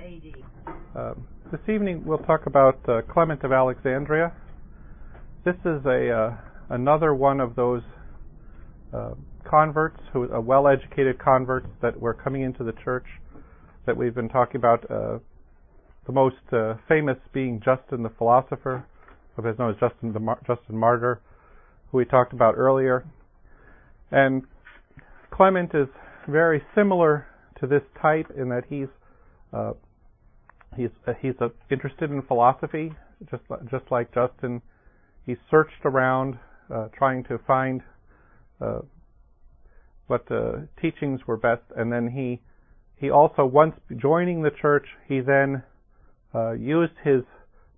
AD. Uh, this evening we'll talk about uh, Clement of Alexandria. This is a uh, another one of those uh, converts, who a well-educated converts that were coming into the church that we've been talking about. Uh, the most uh, famous being Justin the philosopher, otherwise known as Justin the Mar- Justin Martyr, who we talked about earlier. And Clement is very similar to this type in that he's uh, he's uh, he's uh, interested in philosophy, just just like Justin. He searched around, uh, trying to find uh, what teachings were best, and then he he also once joining the church, he then uh, used his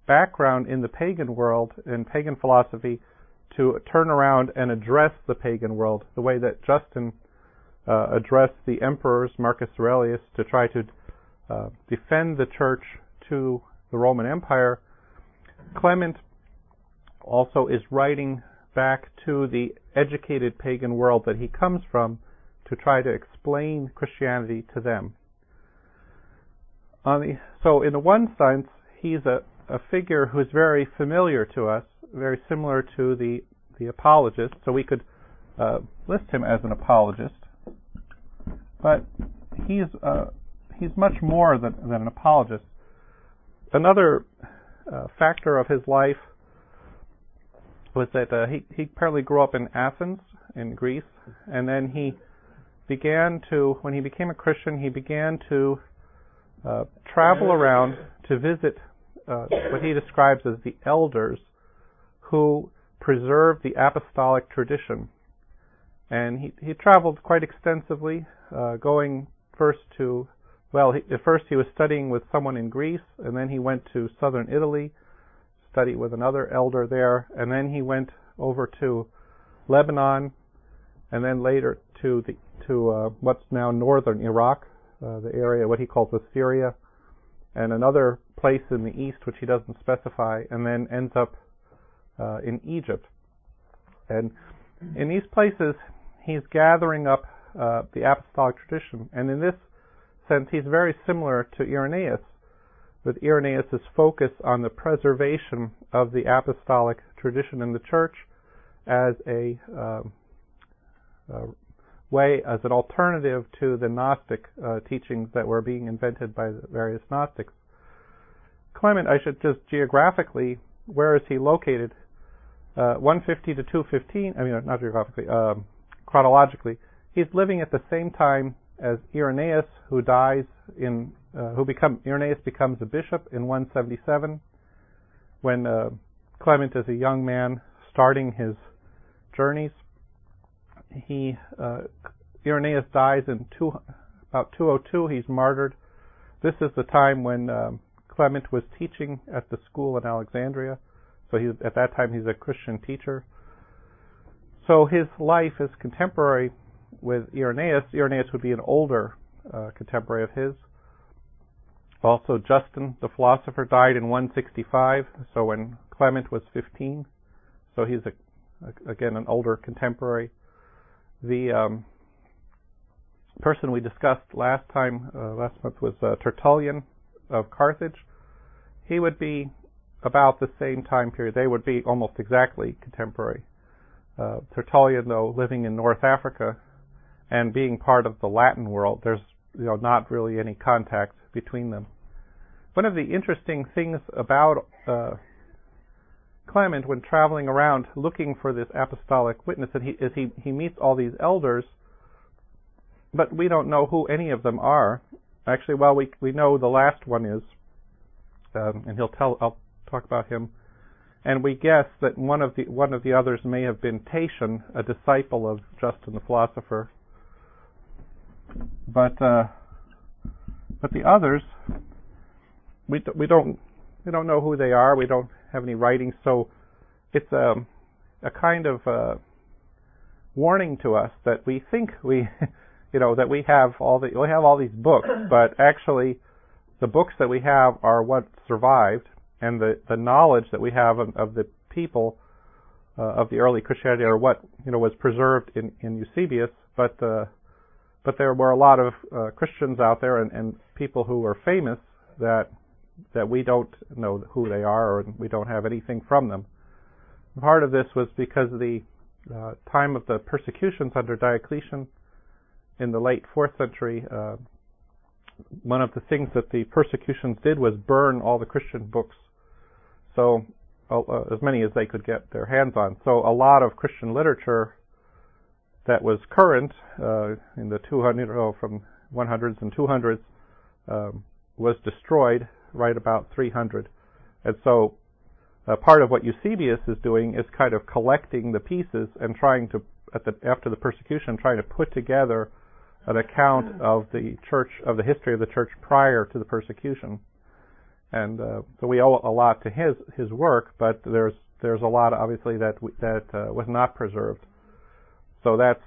background in the pagan world in pagan philosophy to turn around and address the pagan world the way that Justin uh, addressed the emperors Marcus Aurelius to try to uh, defend the church to the Roman Empire. Clement also is writing back to the educated pagan world that he comes from to try to explain Christianity to them. The, so, in the one sense, he's a, a figure who's very familiar to us, very similar to the, the apologist. So, we could uh, list him as an apologist. But he's uh, he's much more than, than an apologist. Another uh, factor of his life was that uh, he he apparently grew up in Athens in Greece, and then he began to when he became a Christian, he began to uh, travel around to visit uh, what he describes as the elders who preserved the apostolic tradition. And he, he traveled quite extensively, uh, going first to, well, he, at first he was studying with someone in Greece, and then he went to southern Italy, studied with another elder there, and then he went over to Lebanon, and then later to the to uh, what's now northern Iraq, uh, the area what he calls Assyria, and another place in the east which he doesn't specify, and then ends up uh, in Egypt. And in these places, he's gathering up uh, the apostolic tradition, and in this sense, he's very similar to Irenaeus, with Irenaeus' focus on the preservation of the apostolic tradition in the church as a, um, a way, as an alternative to the Gnostic uh, teachings that were being invented by the various Gnostics. Clement, I should just geographically, where is he located? Uh, 150 to 215, I mean, not geographically, um, chronologically, he's living at the same time as Irenaeus, who dies in, uh, who become Irenaeus becomes a bishop in 177, when uh, Clement is a young man starting his journeys. He uh, Irenaeus dies in two, about 202. He's martyred. This is the time when um, Clement was teaching at the school in Alexandria. So he, at that time he's a Christian teacher. So his life is contemporary with Irenaeus. Irenaeus would be an older uh, contemporary of his. Also, Justin, the philosopher, died in 165, so when Clement was 15. So he's, a, again, an older contemporary. The um, person we discussed last time, uh, last month, was uh, Tertullian of Carthage. He would be about the same time period. They would be almost exactly contemporary. Uh, Tertullian, though, living in North Africa and being part of the Latin world, there's you know not really any contact between them. One of the interesting things about uh, Clement when traveling around looking for this apostolic witness is he, is he, he meets all these elders, but we don't know who any of them are. Actually, well, we we know the last one is, um, and he'll tell. I'll talk about him and we guess that one of the one of the others may have been Tatian, a disciple of Justin the philosopher. But uh, but the others, we we don't we don't know who they are. We don't have any writings, so it's a um, a kind of uh, warning to us that we think we you know that we have all the we have all these books, but actually the books that we have are what survived and the, the knowledge that we have of, of the people uh, of the early Christianity are what you know was preserved in, in Eusebius, but uh, but there were a lot of uh, Christians out there and, and people who were famous that that we don't know who they are or we don't have anything from them. Part of this was because of the uh, time of the persecutions under Diocletian in the late fourth century. Uh, one of the things that the persecutions did was burn all the Christian books, so uh, as many as they could get their hands on. So a lot of Christian literature that was current uh, in the 200 oh, from 100s and 200s um, was destroyed right about 300. And so uh, part of what Eusebius is doing is kind of collecting the pieces and trying to, the, after the persecution, trying to put together an account of the church, of the history of the church prior to the persecution. And uh, so we owe a lot to his his work, but there's there's a lot obviously that that uh, was not preserved. So that's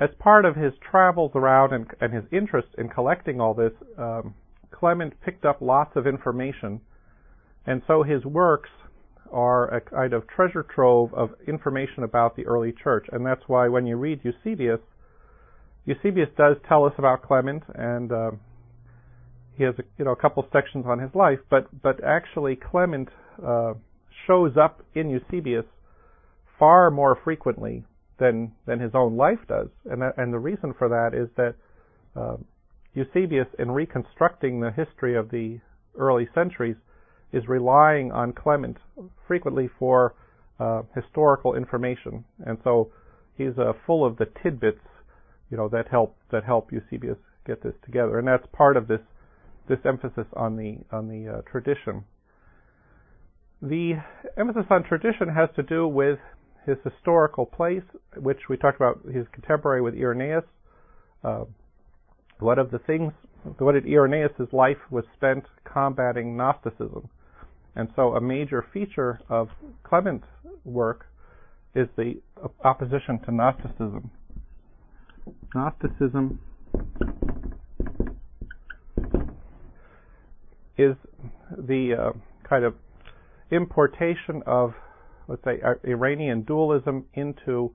as part of his travels around and, and his interest in collecting all this. Um, Clement picked up lots of information, and so his works are a kind of treasure trove of information about the early church. And that's why when you read Eusebius, Eusebius does tell us about Clement, and uh, he has a, you know a couple sections on his life. But but actually, Clement uh, shows up in Eusebius far more frequently than than his own life does, and that, and the reason for that is that uh, Eusebius, in reconstructing the history of the early centuries, is relying on Clement frequently for uh, historical information, and so he's uh, full of the tidbits, you know, that help that help Eusebius get this together, and that's part of this this emphasis on the on the uh, tradition. The emphasis on tradition has to do with his historical place, which we talked about his contemporary with Irenaeus. Uh, one of the things, what did Irenaeus' life was spent combating Gnosticism. And so a major feature of Clement's work is the opposition to Gnosticism. Gnosticism is the uh, kind of importation of, let's say, Iranian dualism into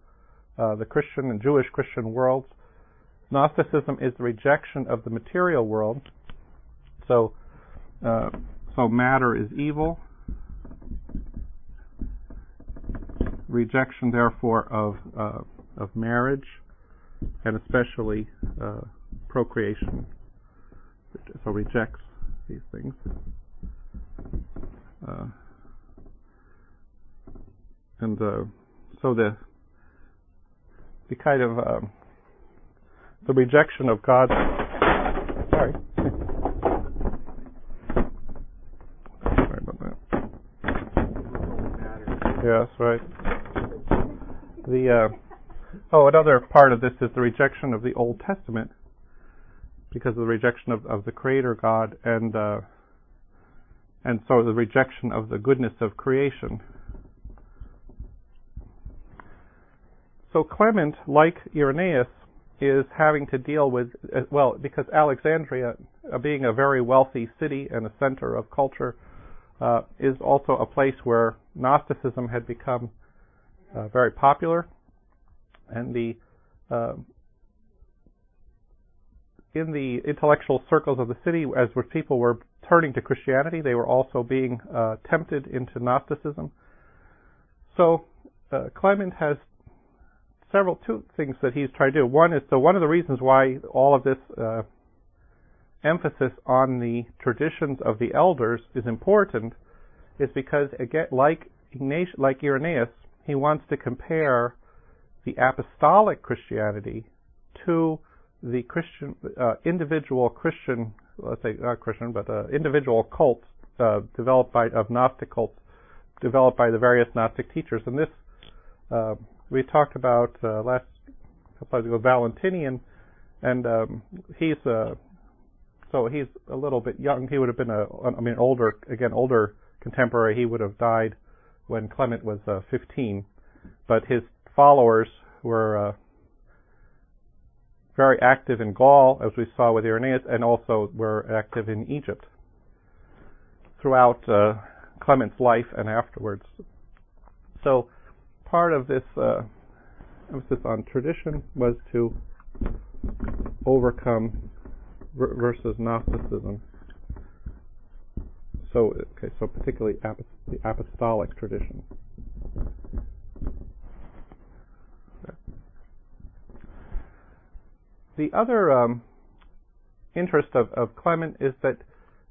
uh, the Christian and Jewish Christian worlds Gnosticism is the rejection of the material world. So, uh, so matter is evil. Rejection, therefore, of uh, of marriage, and especially uh, procreation. So rejects these things. And uh, so the the kind of um, the rejection of God's. Sorry. Sorry about that. Yes, right. The uh, oh, another part of this is the rejection of the Old Testament because of the rejection of, of the Creator God and uh, and so the rejection of the goodness of creation. So Clement, like Irenaeus, is having to deal with, uh, well, because Alexandria, uh, being a very wealthy city and a center of culture, uh, is also a place where Gnosticism had become uh, very popular, and the uh, in the intellectual circles of the city, as people were turning to Christianity, they were also being uh, tempted into Gnosticism. So Clement has several two things that he's trying to do. One is so one of the reasons why all of this uh, emphasis on the traditions of the elders is important is because again, like Ignatius, like Irenaeus, he wants to compare the apostolic Christianity to the Christian uh, individual Christian, let's say not Christian, but uh, individual cults uh, developed by of Gnostic cults developed by the various Gnostic teachers, and this uh, we talked about uh, last couple of ago Valentinian, and um, he's uh, so he's a little bit young. He would have been a, I mean, older again, older contemporary. He would have died when Clement was uh, 15, but his followers were uh, very active in Gaul, as we saw with Irenaeus, and also were active in Egypt throughout uh, Clement's life and afterwards. So part of this uh, emphasis on tradition was to overcome versus Gnosticism. So, okay, so particularly the apostolic tradition. The other um, interest of, of Clement is that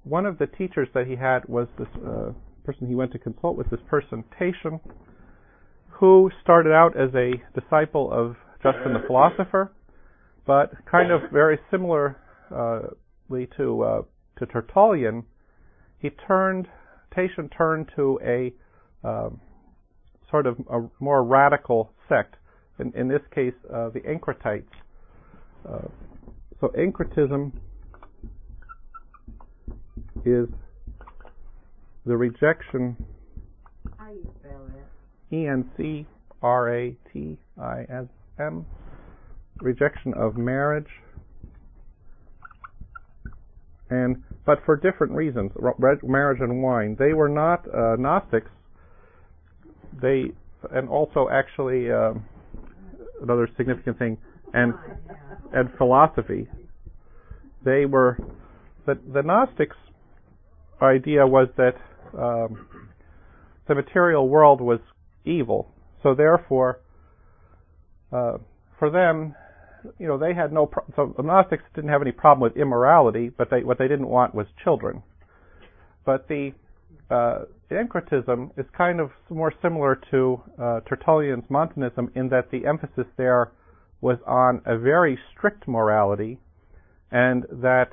one of the teachers that he had was this uh, person he went to consult with, this person, Tatian, who started out as a disciple of Justin the philosopher, but kind of very similarly to uh, to Tertullian, he turned Tatian turned to a um, sort of a more radical sect. In, in this case, uh, the Encratites. Uh, so Encratism is the rejection. How you spell it? E N C R A T I S M. Rejection of marriage. And but for different reasons, marriage and wine. They were not uh, Gnostics. They and also actually uh, another significant thing and and philosophy. They were the the Gnostics idea was that um, the material world was evil. So therefore, uh, for them, you know, they had no. Pro- so the Gnostics didn't have any problem with immorality, but they, what they didn't want was children. But the uh, Encratism is kind of more similar to uh, Tertullian's Montanism in that the emphasis there was on a very strict morality, and that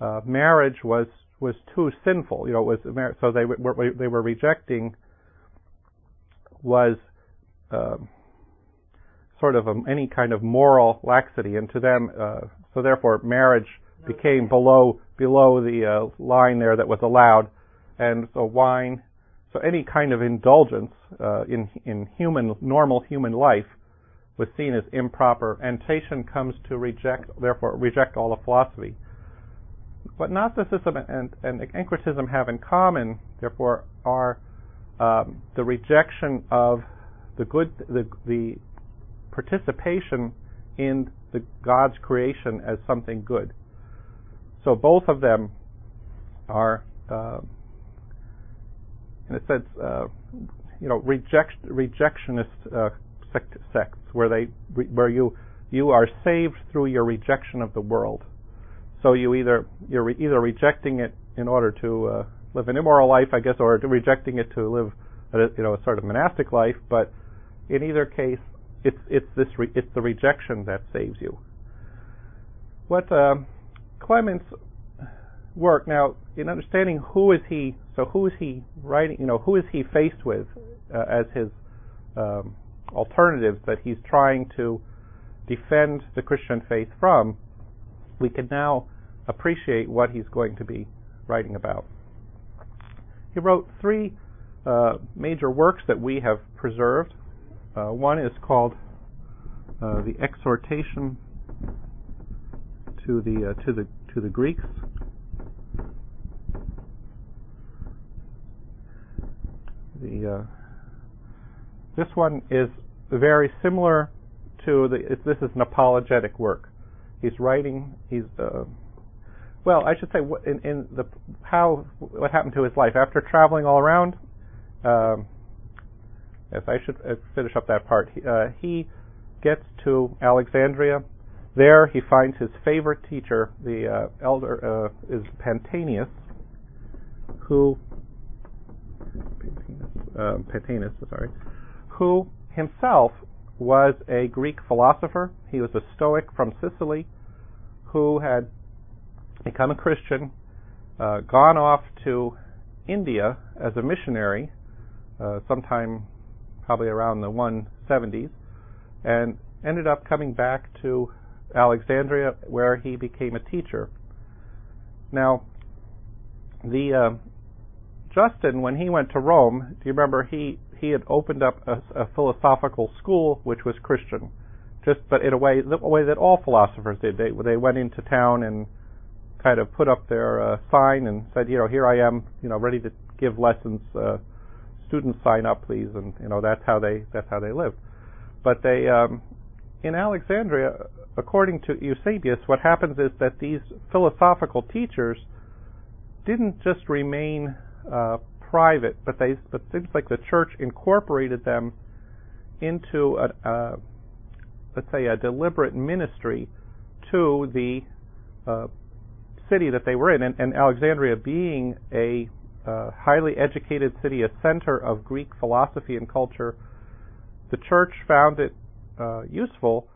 uh, marriage was was too sinful. You know, it was so they were they were rejecting was um, sort of a, any kind of moral laxity, and to them, uh, so therefore, marriage became below below the uh, line there that was allowed, and so wine, so any kind of indulgence uh, in in human normal human life was seen as improper, and Tatian comes to reject, therefore, reject all of philosophy. What Gnosticism and, and Encratism have in common, therefore, are um, the rejection of the good, the, the participation in the God's creation as something good. So both of them are, uh, in a sense, uh, you know, reject, rejectionist uh, sect, sects where they where you you are saved through your rejection of the world. So you either you're re- either rejecting it in order to uh, live an immoral life, I guess, or rejecting it to live a, you know a sort of monastic life. But in either case, it's it's this re- it's the rejection that saves you. What uh, Clement's work now in understanding who is he? So who is he writing? You know, who is he faced with uh, as his um, alternatives that he's trying to defend the Christian faith from? We can now appreciate what he's going to be writing about. He wrote three uh, major works that we have preserved. Uh, one is called uh, the Exhortation to the uh, to the to the Greeks. The uh, this one is very similar to the. This is an apologetic work. He's writing. He's uh, well, I should say in, in the how what happened to his life after traveling all around. Um, yes, I should uh, finish up that part. He, uh, he gets to Alexandria. There, he finds his favorite teacher, the uh, elder uh, is Pantaenus, who Pantaenus, sorry, who himself was a Greek philosopher. He was a Stoic from Sicily who had become a Christian, uh, gone off to India as a missionary uh, sometime probably around the 170s, and ended up coming back to Alexandria where he became a teacher. Now, the uh, Justin, when he went to Rome, do you remember he he had opened up a, a philosophical school which was Christian, just but in a way the way that all philosophers did. They they went into town and kind of put up their uh, sign and said, you know, here I am, you know, ready to give lessons. Uh, students sign up, please, and you know that's how they that's how they lived. But they um, in Alexandria, according to Eusebius, what happens is that these philosophical teachers didn't just remain uh, private, but they but it seems like the church incorporated them into a, uh, let's say a deliberate ministry to the uh, city that they were in, and, and Alexandria being a uh, highly educated city, a center of Greek philosophy and culture, the church found it uh, useful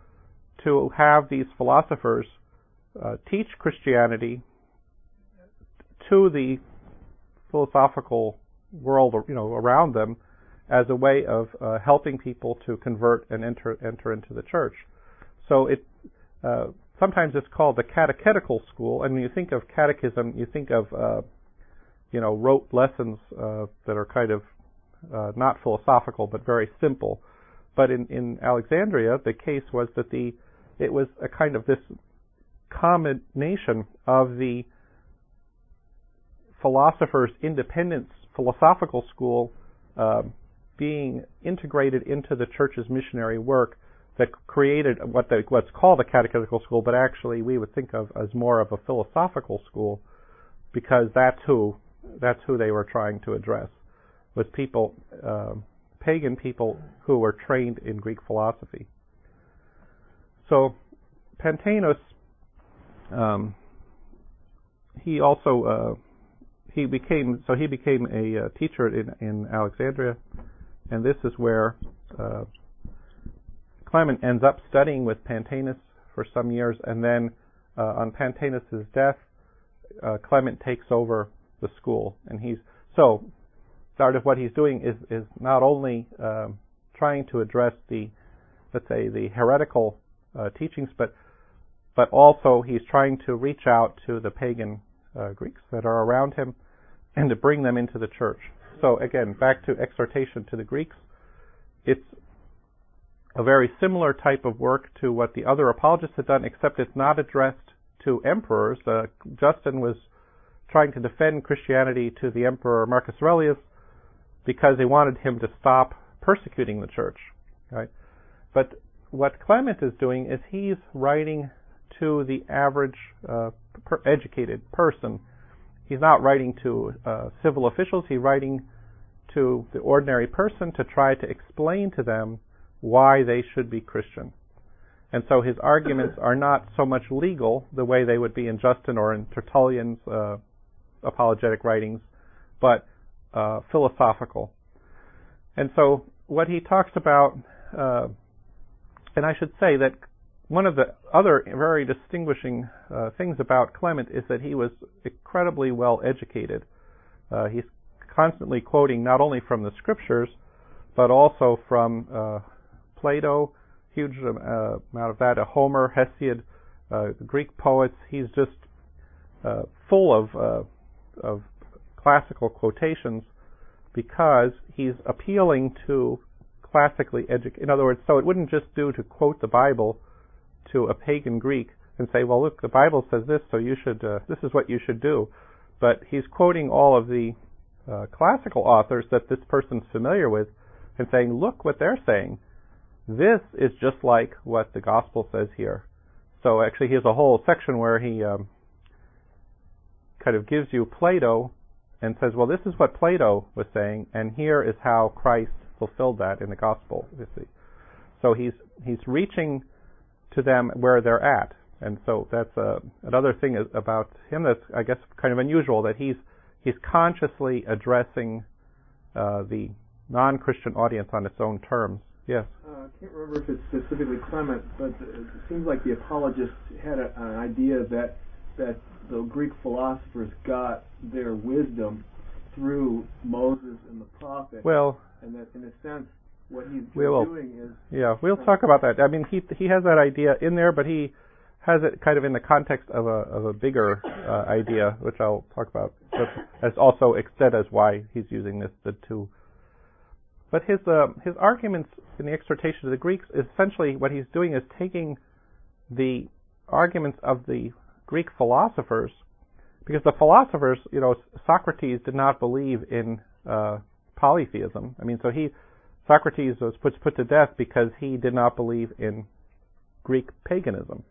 to have these philosophers uh, teach Christianity to the philosophical world, you know, around them, as a way of uh, helping people to convert and enter enter into the church. So it uh, sometimes it's called the catechetical school, and when you think of catechism, you think of uh, you know rote lessons uh, that are kind of uh, not philosophical but very simple. But in, in Alexandria, the case was that the it was a kind of this combination of the philosopher's independence philosophical school uh, being integrated into the church's missionary work that created what the, what's called a catechetical school, but actually we would think of as more of a philosophical school because that's who that's who they were trying to address was people uh, pagan people who were trained in Greek philosophy. So Pantaenus, um, he also uh, he became so he became a uh, teacher in in Alexandria, and this is where uh, Clement ends up studying with Pantaenus for some years, and then uh, on Pantaenus's death, uh, Clement takes over the school, and he's so part of what he's doing is is not only um, trying to address the let's say the heretical uh, teachings, but but also he's trying to reach out to the pagan uh, Greeks that are around him and to bring them into the church. So again, back to exhortation to the Greeks. It's a very similar type of work to what the other apologists had done, except it's not addressed to emperors. Uh, Justin was trying to defend Christianity to the emperor Marcus Aurelius because they wanted him to stop persecuting the church. Right? But what Clement is doing is he's writing to the average uh, per educated person. He's not writing to uh, civil officials. He's writing to the ordinary person to try to explain to them why they should be Christian. And so his arguments are not so much legal the way they would be in Justin or in Tertullian's uh, apologetic writings, but uh, philosophical. And so what he talks about, uh, and I should say that one of the other very distinguishing uh, things about Clement is that he was incredibly well educated. Uh, he's constantly quoting not only from the scriptures, but also from uh, Plato, huge uh, amount of that, Homer, Hesiod, Greek poets. He's just full of of classical quotations because he's appealing to classically educated. In other words, so it wouldn't just do to quote the Bible to a pagan Greek and say, "Well, look, the Bible says this, so you should. Uh, this is what you should do." But he's quoting all of the uh, classical authors that this person's familiar with and saying, "Look what they're saying. This is just like what the gospel says here." So actually, he has a whole section where he um, kind of gives you Plato and says, well, this is what Plato was saying, and here is how Christ fulfilled that in the gospel. You see, so he's he's reaching to them where they're at, and so that's uh, another thing about him that's I guess kind of unusual that he's he's consciously addressing uh, the non-Christian audience on its own terms. Yes. Uh, I can't remember if it's specifically Clement, but it seems like the apologists had a, an idea that that the Greek philosophers got their wisdom through Moses and the prophets. Well, and that in a sense, what he's we'll, doing is yeah, we'll talk about that. I mean, he he has that idea in there, but he has it kind of in the context of a of a bigger uh, idea, which I'll talk about. But as also extent as why he's using this the two. But his uh, his arguments in the exhortation to the Greeks essentially what he's doing is taking the arguments of the Greek philosophers, because the philosophers, you know, Socrates did not believe in uh, polytheism. I mean, so he Socrates was put put to death because he did not believe in Greek paganism.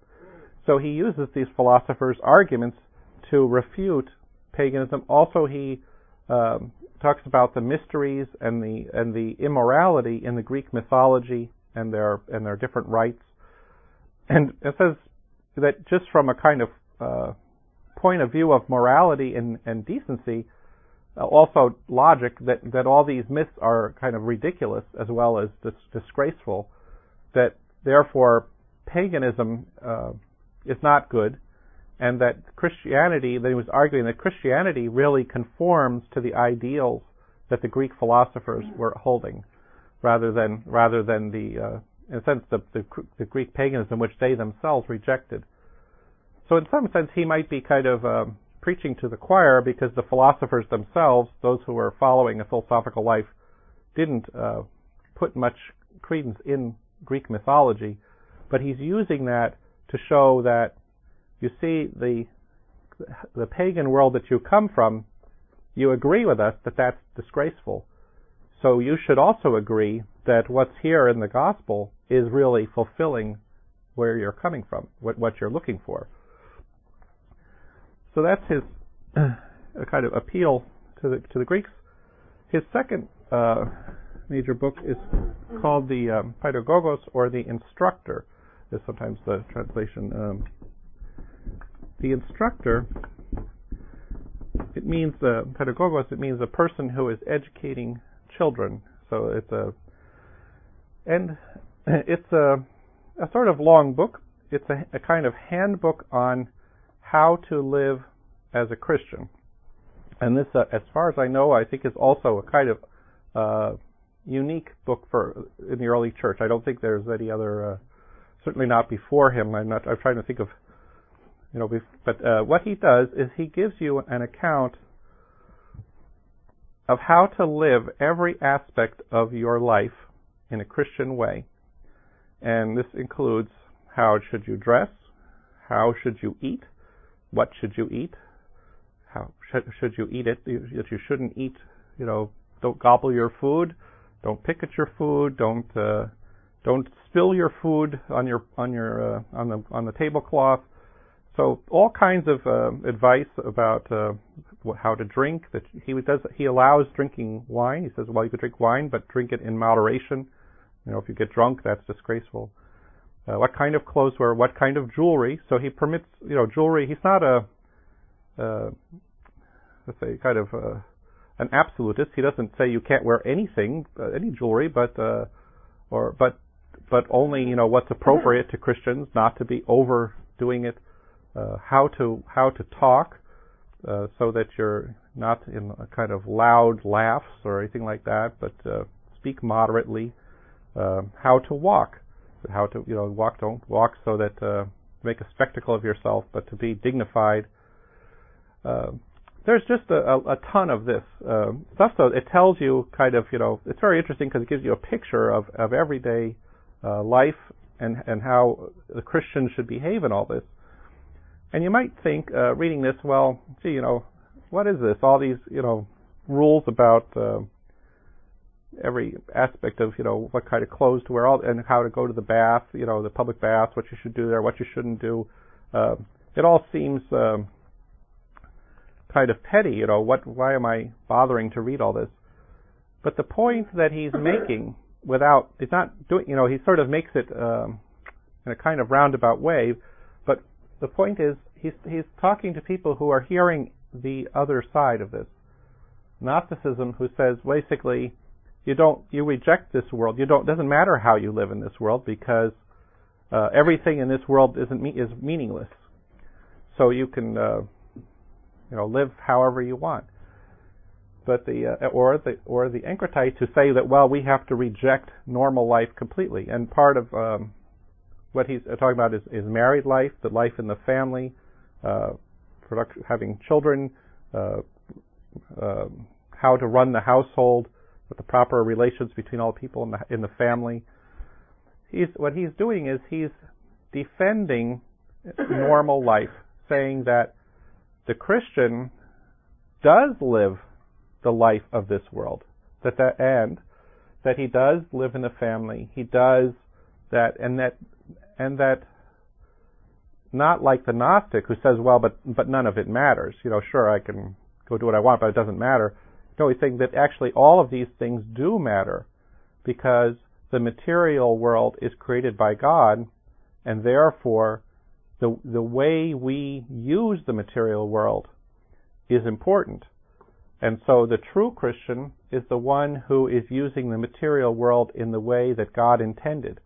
So he uses these philosophers' arguments to refute paganism. Also, he um, talks about the mysteries and the and the immorality in the Greek mythology and their and their different rites, and it says that just from a kind of uh, point of view of morality and, and decency, uh, also logic, that that all these myths are kind of ridiculous as well as dis- disgraceful, that therefore paganism uh, is not good, and that Christianity, that he was arguing that Christianity really conforms to the ideals that the Greek philosophers were holding, rather than rather than the, uh, in a sense, the, the, the Greek paganism which they themselves rejected. So in some sense, he might be kind of um, preaching to the choir because the philosophers themselves, those who were following a philosophical life, didn't uh, put much credence in Greek mythology, but he's using that to show that you see the the pagan world that you come from, you agree with us that that's disgraceful. So you should also agree that what's here in the gospel is really fulfilling where you're coming from, what, what you're looking for. So that's his uh, kind of appeal to the to the Greeks. His second uh, major book is called the um, Pedagogos or the Instructor. Is sometimes the translation. Um, the instructor. It means uh, pedagogos. It means a person who is educating children. So it's a and it's a a sort of long book. It's a, a kind of handbook on how to live as a Christian. And this, uh, as far as I know, I think is also a kind of uh, unique book for in the early church. I don't think there's any other, uh, certainly not before him. I'm not. I'm trying to think of, you know, but uh, what he does is he gives you an account of how to live every aspect of your life in a Christian way, and this includes how should you dress, how should you eat, what should you eat, how should, should you eat it, that you shouldn't eat, you know, don't gobble your food, don't pick at your food, don't uh, don't spill your food on your on your uh, on the on the tablecloth. So all kinds of uh, advice about uh, how to drink. That he does he allows drinking wine. He says, well, you could drink wine, but drink it in moderation. You know, if you get drunk, that's disgraceful. Uh, what kind of clothes wear? What kind of jewelry? So he permits, you know, jewelry. He's not a uh, let's say, kind of uh, an absolutist. He doesn't say you can't wear anything, uh, any jewelry, but uh, or but but only you know what's appropriate to Christians, not to be overdoing it. Uh, how to how to talk uh, so that you're not in a kind of loud laughs or anything like that, but uh, speak moderately. Uh, how to walk, how to you know walk don't walk so that uh, make a spectacle of yourself, but to be dignified uh, there's just a, a, a ton of this uh, stuff. So it tells you kind of, you know, it's very interesting because it gives you a picture of, of everyday uh, life and and how the Christian should behave in all this. And you might think, uh, reading this, well, gee, you know, what is this? All these, you know, rules about uh, every aspect of, you know, what kind of clothes to wear, all, and how to go to the bath, you know, the public baths, what you should do there, what you shouldn't do. Uh, it all seems. Um, kind of petty, you know, what, why am I bothering to read all this? But the point that he's making without, he's not doing, you know, he sort of makes it um, in a kind of roundabout way, the point is he's, he's talking to people who are hearing the other side of this. Gnosticism who says basically, you don't, you reject this world. You don't, doesn't matter how you live in this world because uh, everything in this world isn't, is meaningless. So you can, uh, you know, live however you want. But the uh, or the or the Encratites who say that well we have to reject normal life completely, and part of um, what he's uh, talking about is, is married life, the life in the family, uh, having children, uh, uh, how to run the household, with the proper relations between all people in the in the family. He's what he's doing is he's defending normal life, saying that the Christian does live the life of this world. That that and that he does live in a family. He does that and that and that not like the Gnostic who says, well, but but none of it matters. You know, sure, I can go do what I want, but it doesn't matter. No, he's saying that actually all of these things do matter because the material world is created by God, and therefore the the way we use the material world is important. And so the true Christian is the one who is using the material world in the way that God intended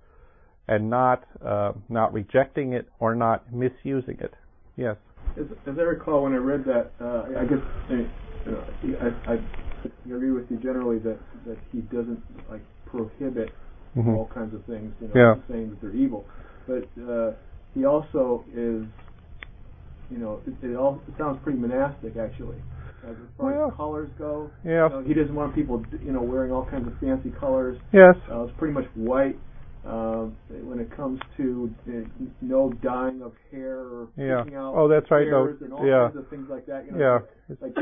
and not uh, not rejecting it or not misusing it. Yes. As, as I recall, when I read that, uh, I guess uh, you know, I, I agree with you generally that that he doesn't like prohibit Mhm. all kinds of things, you know, Yeah. saying that they're evil, but uh, he also is, you know, it, it all it sounds pretty monastic actually. As far Well, as colors go, Yeah. you know, he doesn't want people, you know, wearing all kinds of fancy colors. Yes. Uh, it's pretty much white. Um, when it comes to uh, no dyeing of hair or Yeah. picking out Oh, that's right, hairs no, and all yeah. kinds of things like that. You know, Yeah. like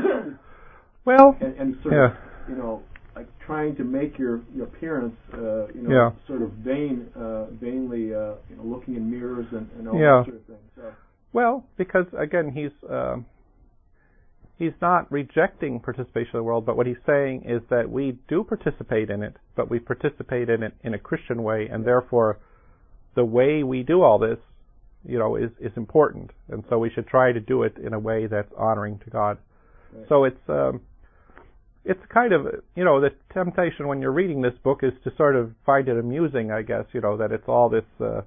Well. and, and sort Yeah. of you know like trying to make your your appearance uh, you know Yeah. sort of vain uh, vainly uh, you know looking in mirrors and, and all Yeah. that sort of thing. So Well, because again, he's um, he's not rejecting participation in the world, but what he's saying is that we do participate in it, but we participate in it in a Christian way, and therefore, the way we do all this, you know, is is important, and so we should try to do it in a way that's honoring to God. Right. So it's um, it's kind of you know the temptation when you're reading this book is to sort of find it amusing, I guess, you know, that it's all this. Uh,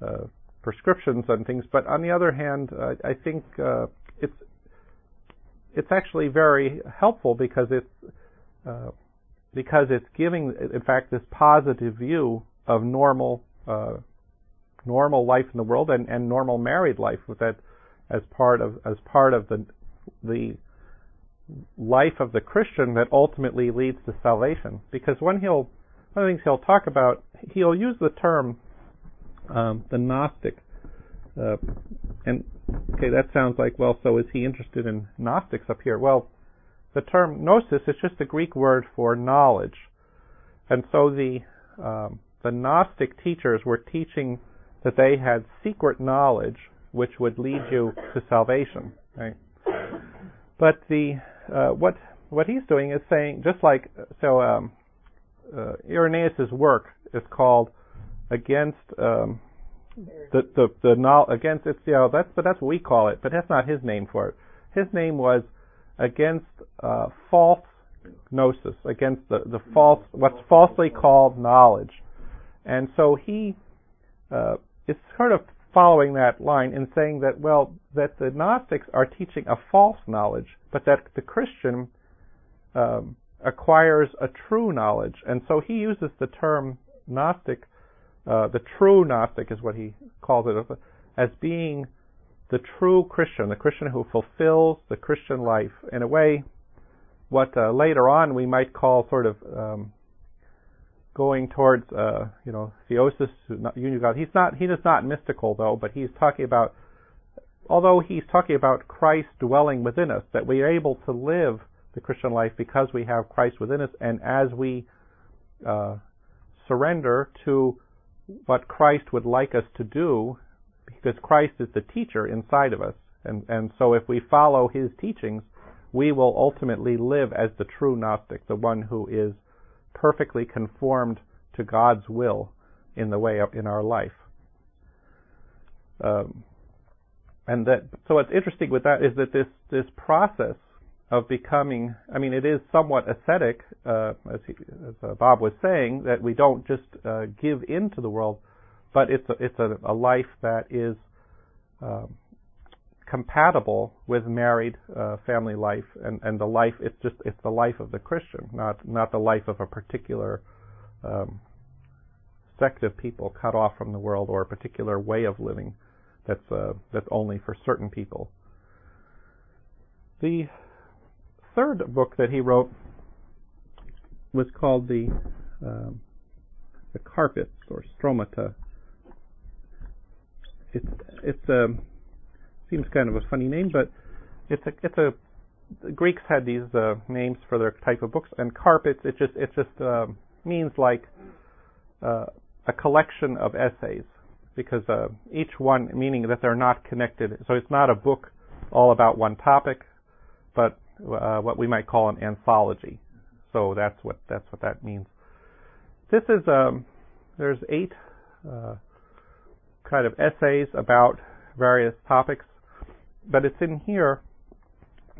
uh, prescriptions and things. But on the other hand, uh, I think uh, it's it's actually very helpful because it's uh, because it's giving, in fact, this positive view of normal uh, normal life in the world and, and normal married life with that as part of as part of the the life of the Christian that ultimately leads to salvation. Because when he'll one of the things he'll talk about, he'll use the term um, the Gnostic. Uh, and okay, that sounds like well. So is he interested in Gnostics up here? Well, the term gnosis is just the Greek word for knowledge, and so the um, the Gnostic teachers were teaching that they had secret knowledge which would lead you to salvation. Right? But the uh, what what he's doing is saying just like so. Um, uh, Irenaeus's work is called against um, the the the no, against it's you know that's but that's what we call it, but that's not his name for it. His name was against uh, false gnosis, against the the false what's falsely called knowledge, and so he uh, is sort of following that line in saying that well that the Gnostics are teaching a false knowledge, but that the Christian um, acquires a true knowledge, and so he uses the term Gnostic uh, the true Gnostic is what he calls it, as being the true Christian, the Christian who fulfills the Christian life in a way, what uh, later on we might call sort of um, going towards, uh, you know, theosis, union God. He's not, he is not mystical though, but he's talking about, although he's talking about Christ dwelling within us, that we are able to live the Christian life because we have Christ within us, and as we uh, surrender to what Christ would like us to do, because Christ is the teacher inside of us. And, and so if we follow his teachings, we will ultimately live as the true Gnostic, the one who is perfectly conformed to God's will in the way of, in our life. Um, and that, so what's interesting with that is that this, this process of becoming, I mean, it is somewhat ascetic, uh, as, he, as uh, Bob was saying, that we don't just uh, give into the world, but it's a, it's a, a life that is um, compatible with married uh, family life, and, and the life it's just it's the life of the Christian, not not the life of a particular um, sect of people cut off from the world or a particular way of living that's uh, that's only for certain people. The third book that he wrote was called the um, the Carpets or Stromata. It's it's a seems kind of a funny name, but it's a it's a the Greeks had these uh, names for their type of books, and carpets it just it just uh, means like uh, a collection of essays because uh, each one meaning that they're not connected. So it's not a book all about one topic, but uh, what we might call an anthology. So that's what that's what that means. This is um, there's eight uh, kind of essays about various topics, but it's in here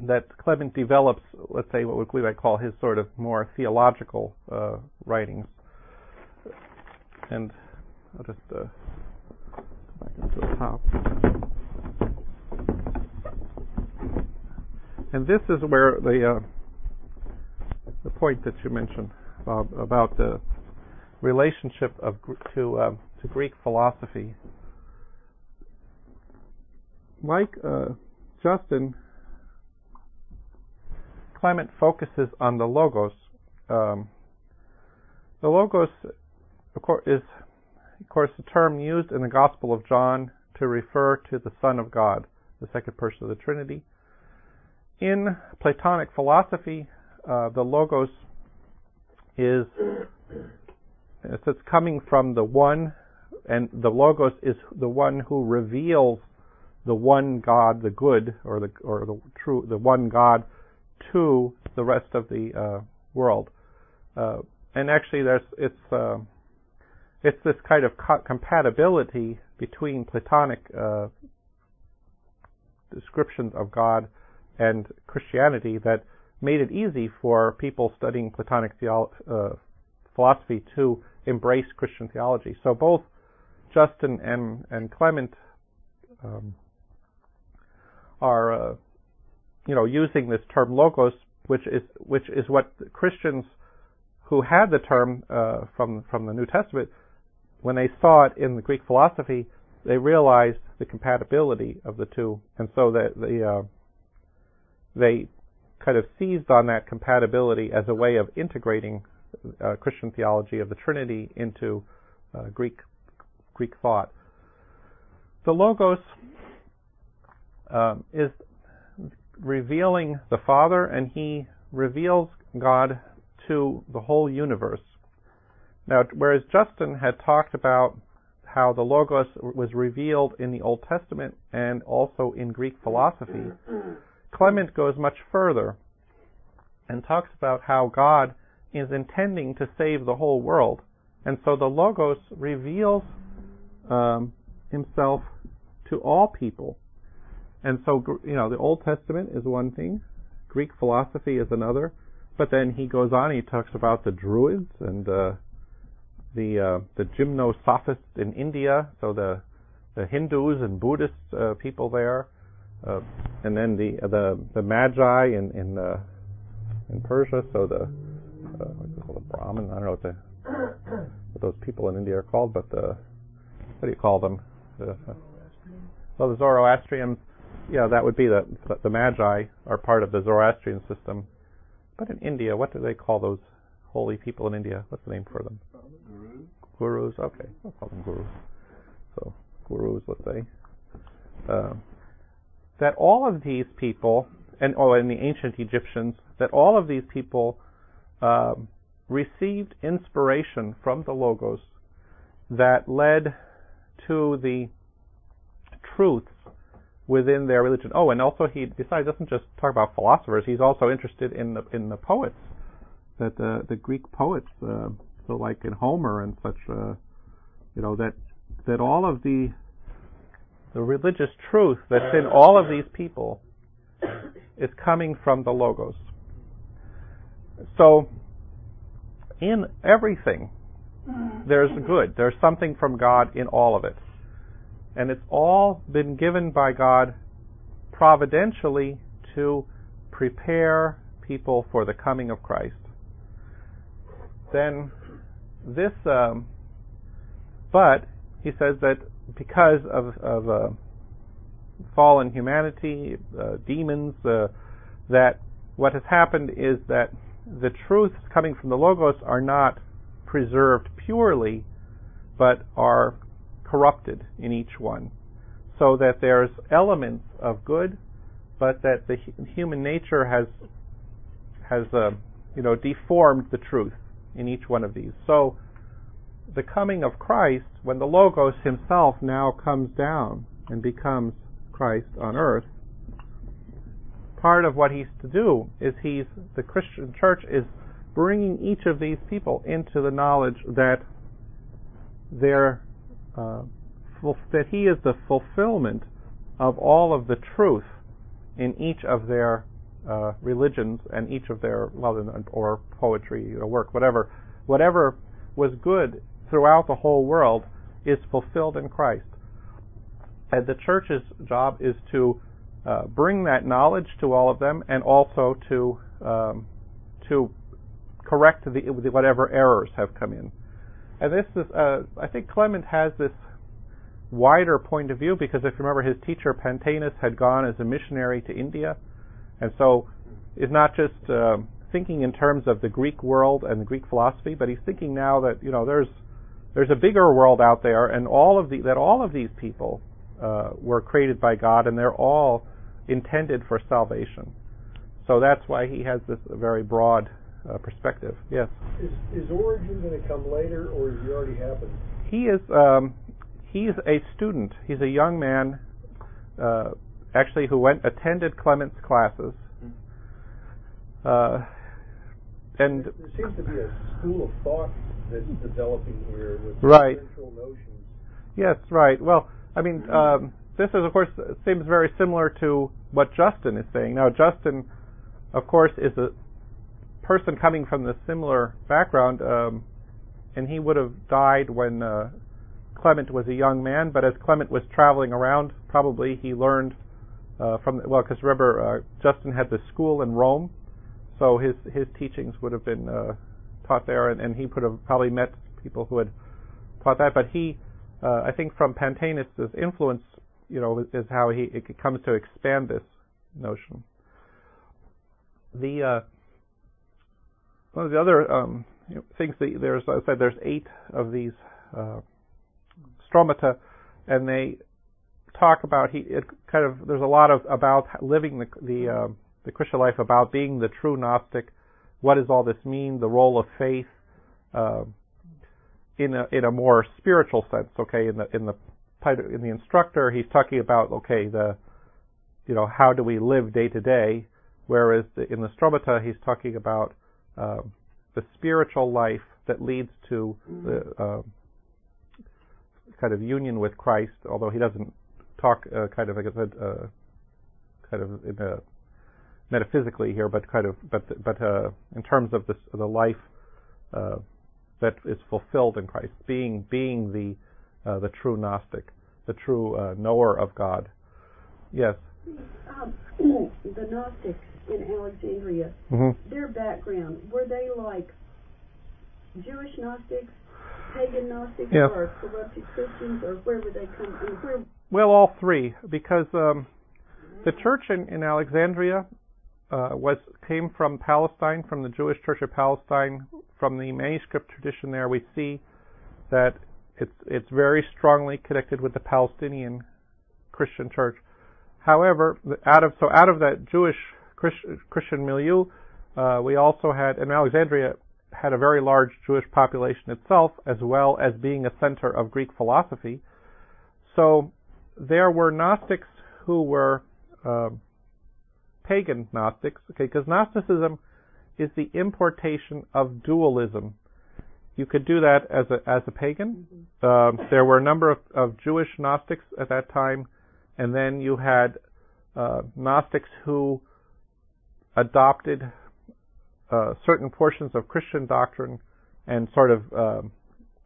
that Clement develops, let's say, what we might call his sort of more theological uh, writings. And I'll just uh, back into the top. And this is where the uh, the point that you mentioned Bob, about the relationship of to um, to Greek philosophy. Like uh, Justin, Clement focuses on the logos. Um, the logos, of course, is of course the term used in the Gospel of John to refer to the Son of God, the second person of the Trinity. In Platonic philosophy, uh, the logos is it's coming from the one, and the logos is the one who reveals the one God, the good, or the or the true, the one God, to the rest of the uh, world. Uh, and actually, there's it's uh, it's this kind of co- compatibility between Platonic uh, descriptions of God and Christianity that made it easy for people studying Platonic theolo- uh, philosophy to embrace Christian theology. So both Justin and, and Clement um, are, uh, you know, using this term logos, which is which is what Christians who had the term uh, from from the New Testament, when they saw it in the Greek philosophy, they realized the compatibility of the two, and so that the uh, they kind of seized on that compatibility as a way of integrating uh, Christian theology of the Trinity into uh, Greek Greek thought. The logos um, is revealing the Father, and he reveals God to the whole universe. Now, whereas Justin had talked about how the Logos was revealed in the Old Testament and also in Greek philosophy, Clement goes much further and talks about how God is intending to save the whole world. And so the Logos reveals um, himself to all people. And so, you know, the Old Testament is one thing, Greek philosophy is another, but then he goes on, he talks about the Druids and uh, the uh, the gymnosophists in India, so the the Hindus and Buddhist uh, people there, uh, and then the the the Magi in in uh, in Persia, so the uh, what do you call the Brahmin? I don't know what the what those people in India are called, but the what do you call them? The, uh, well, the Zoroastrians, yeah, that would be the the Magi are part of the Zoroastrian system. But in India, what do they call those holy people in India? What's the name for them? Gurus. Gurus. Okay, we'll call them gurus. So gurus, let's say. Uh, that all of these people, and oh, and the ancient Egyptians, that all of these people um, received inspiration from the Logos that led to the truths within their religion. Oh, and also he besides doesn't just talk about philosophers. He's also interested in the in the poets, that the the Greek poets, uh, so like in Homer and such, uh, you know that that all of the the religious truth that's in all of these people is coming from the logos. So in everything there's good. There's something from God in all of it. And it's all been given by God providentially to prepare people for the coming of Christ. Then this, um, but he says that because of, of uh, fallen humanity, uh, demons, uh, that what has happened is that the truths coming from the Logos are not preserved purely, but are corrupted in each one. So that there's elements of good, but that the human nature has has uh, you know deformed the truth in each one of these. So the coming of Christ, when the Logos himself now comes down and becomes Christ on earth, part of what he's to do is he's, the Christian church is bringing each of these people into the knowledge that they're, uh, that he is the fulfillment of all of the truth in each of their uh, religions and each of their well or poetry or work whatever whatever was good throughout the whole world is fulfilled in Christ. And the church's job is to uh, bring that knowledge to all of them and also to um, to correct the, whatever errors have come in. And this is uh, I think Clement has this wider point of view because if you remember his teacher Pantaenus had gone as a missionary to India. And so is not just uh, thinking in terms of the Greek world and the Greek philosophy, but he's thinking now that you know there's there's a bigger world out there, and all of the that all of these people uh, were created by God, and they're all intended for salvation. So that's why he has this very broad uh, perspective. Yes. Is, is Origen going to come later, or has he already happened? He is. Um, he's a student. He's a young man. Uh, actually who went attended Clement's classes. Uh, and there seems to be a school of thought that's developing here with right. central notions. Yes, right. Well, I mean, um, this is of course seems very similar to what Justin is saying. Now, Justin, of course, is a person coming from the similar background, um, and he would have died when uh, Clement was a young man. But as Clement was traveling around, probably he learned uh, from well, because remember uh, Justin had the school in Rome, so his his teachings would have been uh, taught there, and, and he would have probably met people who had taught that. But he, uh, I think, from Pantaenus' influence, you know, is, is how he it comes to expand this notion. The uh, one of the other um, you know, things that there's, I said, there's eight of these uh, stromata, and they talk about he it kind of there's a lot of about living the the uh, the Christian life about being the true Gnostic. What does all this mean? The role of faith uh, in a in a more spiritual sense. Okay, in the in the in the instructor, he's talking about okay the you know how do we live day to day, whereas the, in the stromata he's talking about uh, the spiritual life that leads to the uh, kind of union with Christ, although he doesn't talk uh, kind of like I said, uh, kind of in a metaphysically here, but kind of but but uh, in terms of this the life uh, that is fulfilled in Christ, being being the uh, the true Gnostic, the true uh, knower of God. Yes. Um, the Gnostics in Alexandria, mm-hmm. their background were they like Jewish Gnostics, pagan Gnostics, yes. or corrupted Christians, or where would they come? Where well, all three, because um, the church in, in Alexandria uh, was came from Palestine, from the Jewish Church of Palestine. From the manuscript tradition, there we see that it's it's very strongly connected with the Palestinian Christian Church. However, out of so out of that Jewish Christian, milieu, uh, we also had in Alexandria had a very large Jewish population itself, as well as being a center of Greek philosophy. So there were Gnostics who were um, pagan Gnostics, okay, because Gnosticism is the importation of dualism. You could do that as a as a pagan. Mm-hmm. Um, there were a number of, of Jewish Gnostics at that time, and then you had uh, Gnostics who adopted uh, certain portions of Christian doctrine and sort of um,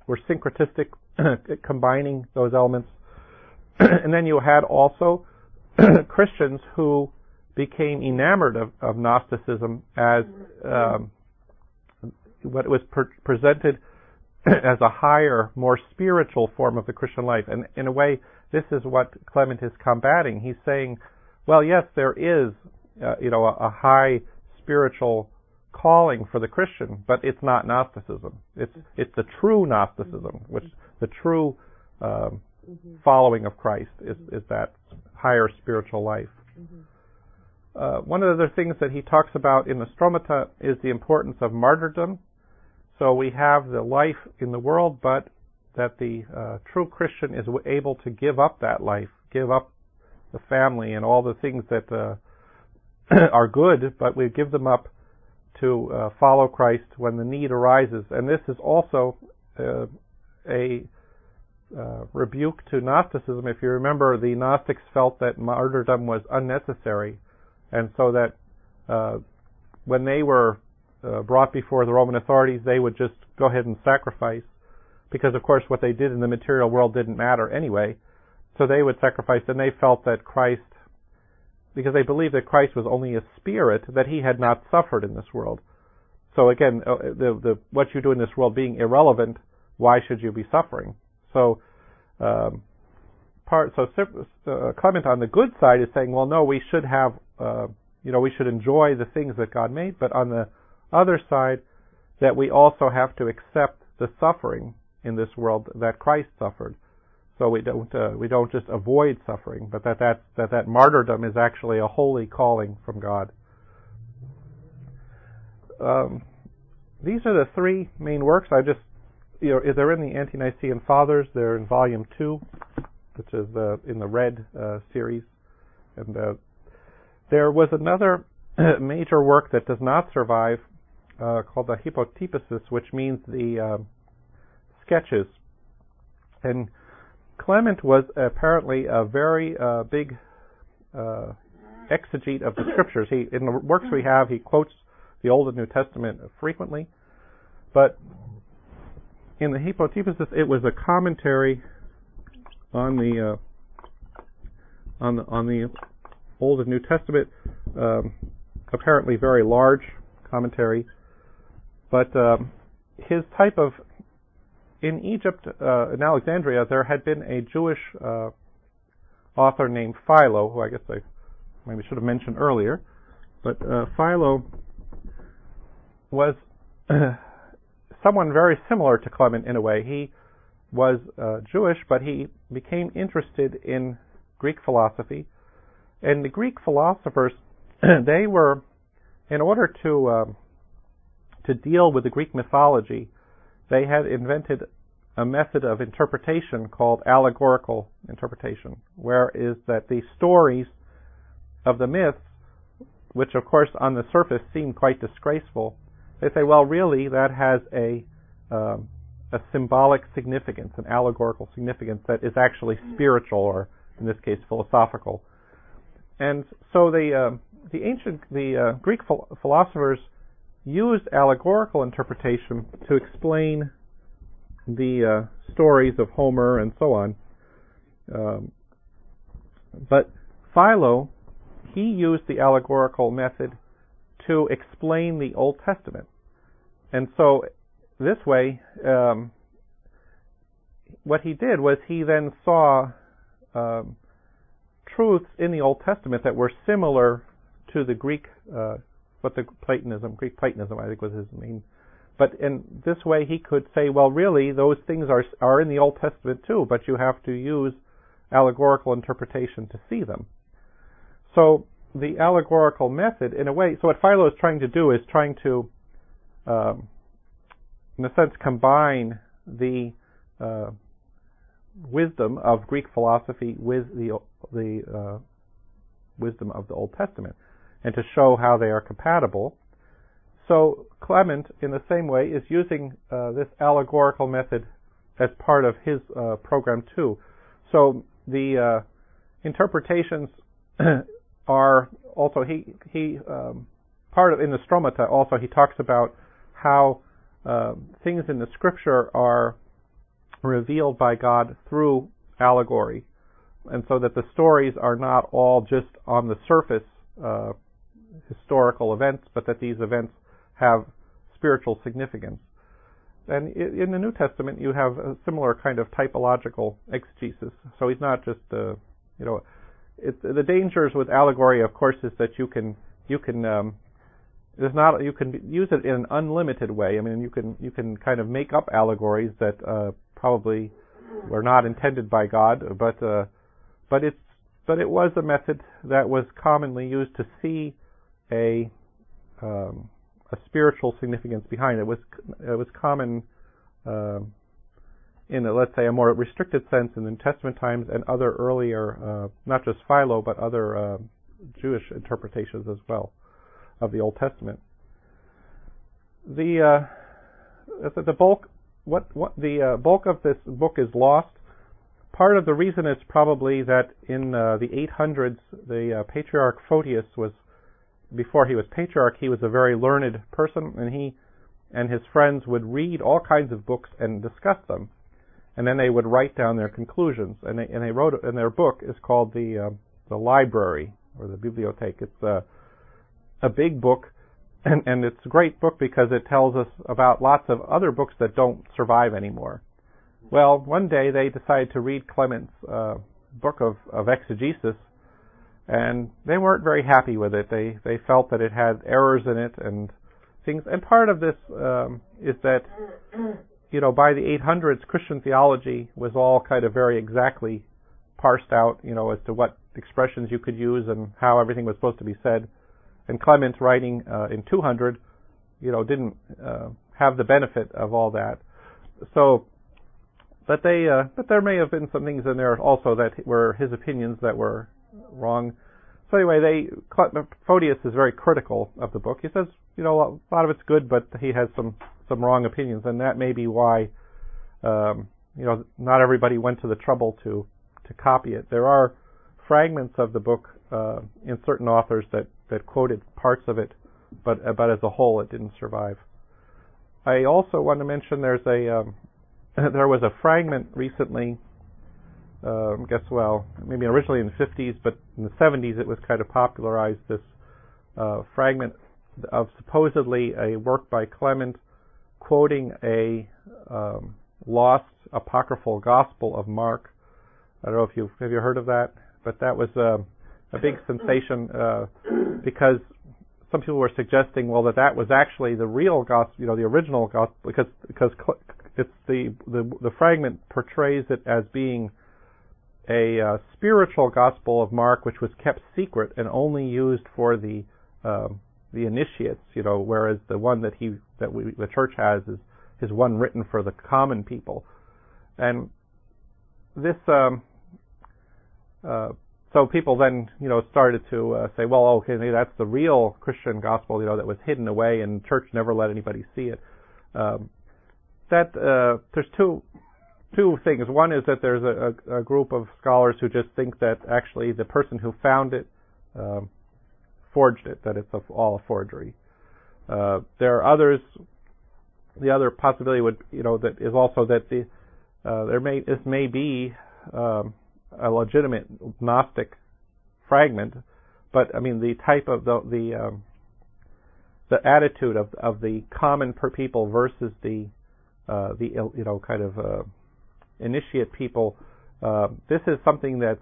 were syncretistic, combining those elements. and then you had also Christians who became enamored of, of Gnosticism as um, what was per- presented as a higher, more spiritual form of the Christian life. And in a way, this is what Clement is combating. He's saying, well, yes, there is, uh, you know, a, a, high spiritual calling for the Christian, but it's not Gnosticism. It's it's the true Gnosticism, which the true um, mm-hmm. following of Christ is, is that higher spiritual life. Mm-hmm. Uh, one of the other things that he talks about in the Stromata is the importance of martyrdom. So we have the life in the world, but that the uh, true Christian is able to give up that life, give up the family and all the things that uh, are good, but we give them up to uh, follow Christ when the need arises. And this is also uh, a uh, rebuke to Gnosticism. If you remember, the Gnostics felt that martyrdom was unnecessary, and so that uh, when they were uh, brought before the Roman authorities, they would just go ahead and sacrifice, because of course what they did in the material world didn't matter anyway. So they would sacrifice, and they felt that Christ, because they believed that Christ was only a spirit, that he had not suffered in this world. So again, uh, the, the, what you do in this world being irrelevant, why should you be suffering? So, um, part so uh, Clement on the good side is saying, well, no, we should have, uh, you know, we should enjoy the things that God made, but on the other side, that we also have to accept the suffering in this world that Christ suffered. So we don't uh, we don't just avoid suffering, but that that that that martyrdom is actually a holy calling from God. Um, these are the three main works. I just you know, they're in the Ante-Nicene Fathers. They're in Volume Two, which is uh, in the Red uh, series, and uh, there was another major work that does not survive, called the Hypotypesis, which means the sketches. And Clement was apparently a very big exegete of the scriptures. He, in the works we have, he quotes the Old and New Testament frequently, but in the Hypotypesis, it was a commentary on the uh, on the on the Old and New Testament, um, apparently very large commentary, but um, his type of in Egypt, uh, in Alexandria, there had been a Jewish uh, author named Philo, who I guess I maybe should have mentioned earlier, but uh, Philo was someone very similar to Clement in a way. He was uh, Jewish, but he became interested in Greek philosophy. And the Greek philosophers, they were, in order to um, to deal with the Greek mythology, they had invented a method of interpretation called allegorical interpretation, where is that the stories of the myths, which of course on the surface seem quite disgraceful, they say, well, really, that has a um, a symbolic significance, an allegorical significance that is actually spiritual, or in this case, philosophical. And so the uh, the ancient the uh, Greek philosophers used allegorical interpretation to explain the uh, stories of Homer and so on. Um, but Philo, he used the allegorical method to explain the Old Testament. And so this way, um, what he did was he then saw um, truths in the Old Testament that were similar to the Greek, uh, what the Platonism, Greek Platonism, I think was his main. But in this way, he could say, well, really, those things are are in the Old Testament too, but you have to use allegorical interpretation to see them. So the allegorical method, in a way, so what Philo is trying to do is trying to um, in a sense, combine the uh, wisdom of Greek philosophy with the the uh, wisdom of the Old Testament, and to show how they are compatible. So Clement, in the same way, is using uh, this allegorical method as part of his uh, program too. So the uh, interpretations are also he he um, part of in the Stromata also he talks about how uh, things in the scripture are revealed by God through allegory, and so that the stories are not all just on the surface uh, historical events, but that these events have spiritual significance. And in the New Testament, you have a similar kind of typological exegesis. So he's not just, uh, you know, it, the dangers with allegory, of course, is that you can you can um, there's not you can use it in an unlimited way. I mean, you can you can kind of make up allegories that uh, probably were not intended by God, but uh, but it's but it was a method that was commonly used to see a um, a spiritual significance behind it. It was it was common um, in a, let's say a more restricted sense in the New Testament times and other earlier, uh, not just Philo, but other uh, Jewish interpretations as well of the Old Testament. The uh, the, bulk what what the uh, bulk of this book is lost. Part of the reason is probably that in uh, the 800s, the uh, patriarch Photius was before he was patriarch, he was a very learned person, and he and his friends would read all kinds of books and discuss them, and then they would write down their conclusions. And they and they wrote and their book is called the uh, the library or the bibliothèque. It's a big book, and and it's a great book because it tells us about lots of other books that don't survive anymore. Well, one day they decided to read Clement's uh, book of, of exegesis, and they weren't very happy with it. They they felt that it had errors in it and things. And part of this um, is that you know by the 800s, Christian theology was all kind of very exactly parsed out, you know, as to what expressions you could use and how everything was supposed to be said. And Clement writing uh, in 200, you know, didn't uh, have the benefit of all that. So, but they, uh, but there may have been some things in there also that were his opinions that were wrong. So anyway, they Photius is very critical of the book. He says, you know, a lot of it's good, but he has some some wrong opinions, and that may be why, um, you know, not everybody went to the trouble to to copy it. There are fragments of the book uh, in certain authors that that quoted parts of it, but but as a whole, it didn't survive. I also want to mention there's a um, there was a fragment recently uh, guess well, maybe originally in the 50s, but in the 70s it was kind of popularized this uh, fragment of supposedly a work by Clement quoting a um, lost apocryphal gospel of Mark. I don't know if you have you heard of that, but that was uh, a big sensation uh, because some people were suggesting, well, that that was actually the real gospel, you know, the original gospel, because because it's the the, the fragment portrays it as being a uh, spiritual gospel of Mark, which was kept secret and only used for the um, the initiates, you know, whereas the one that he that we, the church has is is one written for the common people, and this um, uh, so people then you know started to uh, say, well, okay, that's the real Christian gospel, you know, that was hidden away and church never let anybody see it. Um, that uh, there's two two things. One is that there's a, a, group of scholars who just think that actually the person who found it um, forged it, that it's a, all a forgery. Uh, there are others. The other possibility would, you know, that is also that the uh, there may this may be um, a legitimate Gnostic fragment, but I mean the type of the the um, the attitude of of the common per people versus the uh, the you know kind of uh, initiate people. Uh, this is something that's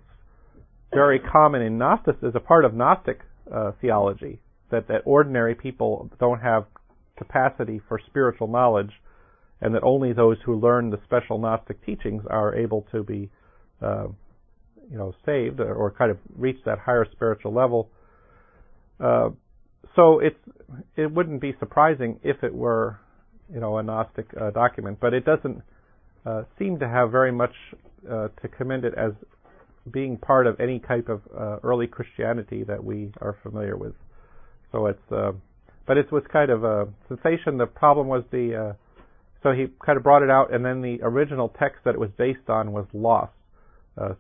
very common in Gnostic as a part of Gnostic uh, theology that that ordinary people don't have capacity for spiritual knowledge, and that only those who learn the special Gnostic teachings are able to be, uh, you know, saved or, kind of reach that higher spiritual level. Uh, so it's it wouldn't be surprising if it were, you know, a Gnostic uh, document, but it doesn't uh, seem to have very much uh, to commend it as being part of any type of uh, early Christianity that we are familiar with. So it's, uh, but it was kind of a sensation. The problem was the, so he kind of brought it out, and then the original text that it was based on was lost.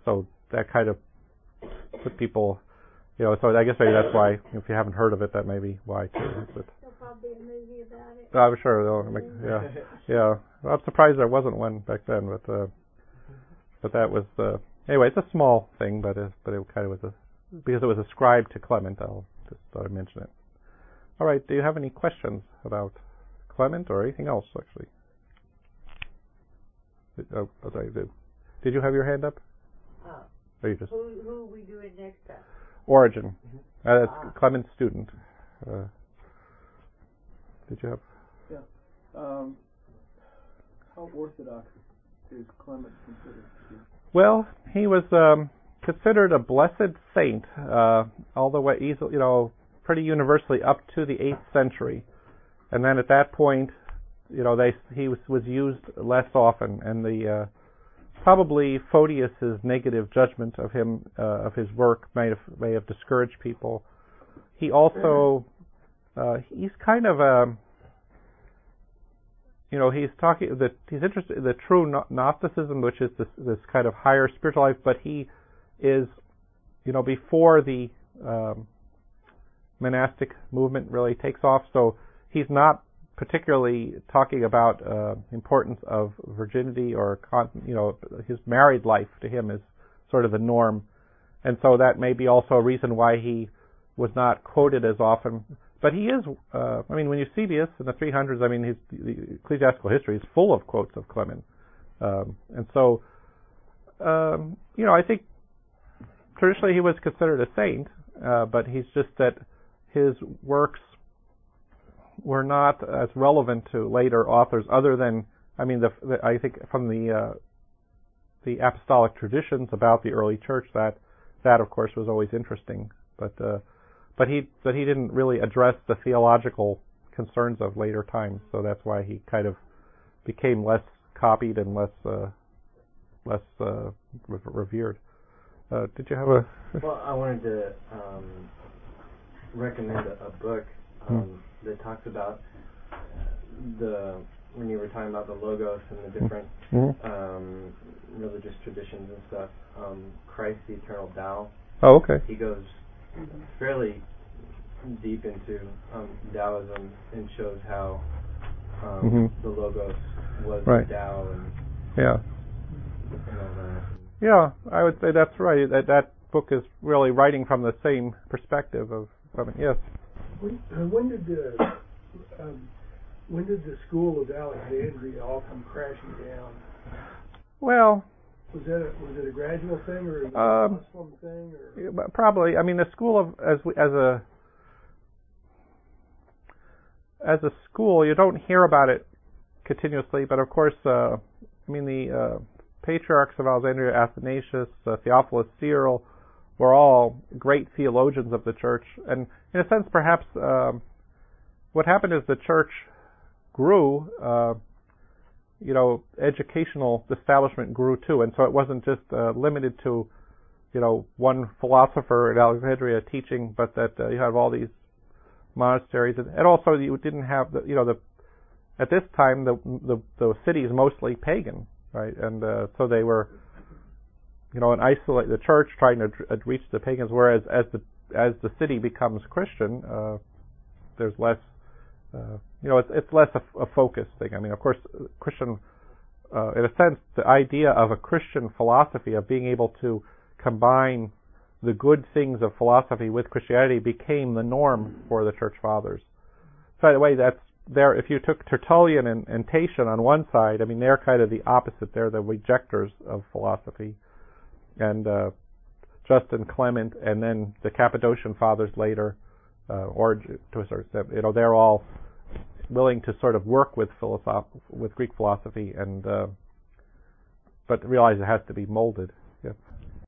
So that kind of put people, you know. So I guess maybe that's why, if you haven't heard of it, that may be why too. But, probably a movie about it. I'm sure they'll make, yeah, yeah. Well, I'm surprised there wasn't one back then, but uh, but that was uh, anyway. It's a small thing, but it, but it kind of was a because it was ascribed to Clement. I'll just thought I'd mention it. All right. Do you have any questions about Clement or anything else actually? Oh, oh sorry. Did, did you have your hand up? Oh. Or you just who who are we doing next time? Origen. Mm-hmm. Uh, that's ah. Clement's student. Uh, did you have? Yeah. Um, how orthodox is Clement considered to be? Well, he was um, considered a blessed saint uh, all the way, you know, pretty universally up to the eighth century, and then at that point, you know, they he was was used less often, and the uh, probably Photius's negative judgment of him uh, of his work may have may have discouraged people. He also uh, he's kind of a you know he's talking that he's interested in the true Gnosticism, which is this this kind of higher spiritual life, but he is you know before the um, monastic movement really takes off, so he's not particularly talking about uh, importance of virginity or con- you know his married life to him is sort of the norm, and so that may be also a reason why he was not quoted as often. But he is, uh, I mean, when Eusebius in the 300s, I mean, his the ecclesiastical history is full of quotes of Clement, um, and so um, you know I think traditionally he was considered a saint, uh, but he's just that his works were not as relevant to later authors, other than I mean, the, the, I think from the uh, the apostolic traditions about the early church that that of course was always interesting, but uh, but he but he didn't really address the theological concerns of later times, so that's why he kind of became less copied and less uh, less uh, revered. Uh, did you have a? Well, I wanted to um, recommend a, a book. Hmm. Um, that talks about the when you were talking about the logos and the different mm-hmm. um, religious traditions and stuff. Um, Christ, the eternal Tao. Oh, okay. He goes fairly deep into um, Taoism and shows how um, mm-hmm. the logos was right. the Tao and yeah. And. Yeah, I would say that's right. That that book is really writing from the same perspective of. I mean, yes. When, uh, when did the um, when did the school of Alexandria all come crashing down? Well, was that a, was it a gradual thing or a um, Muslim thing? Or? Probably. I mean, the school of as we, as a as a school, you don't hear about it continuously, but of course, uh, I mean the uh, patriarchs of Alexandria, Athanasius, uh, Theophilus, Cyril, were all great theologians of the church, and in a sense, perhaps um, what happened is the church grew. Uh, you know, educational establishment grew too, and so it wasn't just uh, limited to, you know, one philosopher at Alexandria teaching, but that uh, you have all these monasteries, and, and also you didn't have the, you know, the at this time the the, the city is mostly pagan, right, and uh, so they were you know, and isolate the church, trying to reach the pagans. Whereas as the as the city becomes Christian, uh, there's less, uh, you know, it's it's less a, a focus thing. I mean, of course, Christian, uh, in a sense, the idea of a Christian philosophy of being able to combine the good things of philosophy with Christianity became the norm for the church fathers. So, by the way, that's there. If you took Tertullian and, and Tatian on one side, I mean, they're kind of the opposite. They're the rejectors of philosophy and uh, Justin Clement, and then the Cappadocian fathers later, uh, Origen to a certain extent. You know, they're all willing to sort of work with philosoph- with Greek philosophy, and uh, but realize it has to be molded.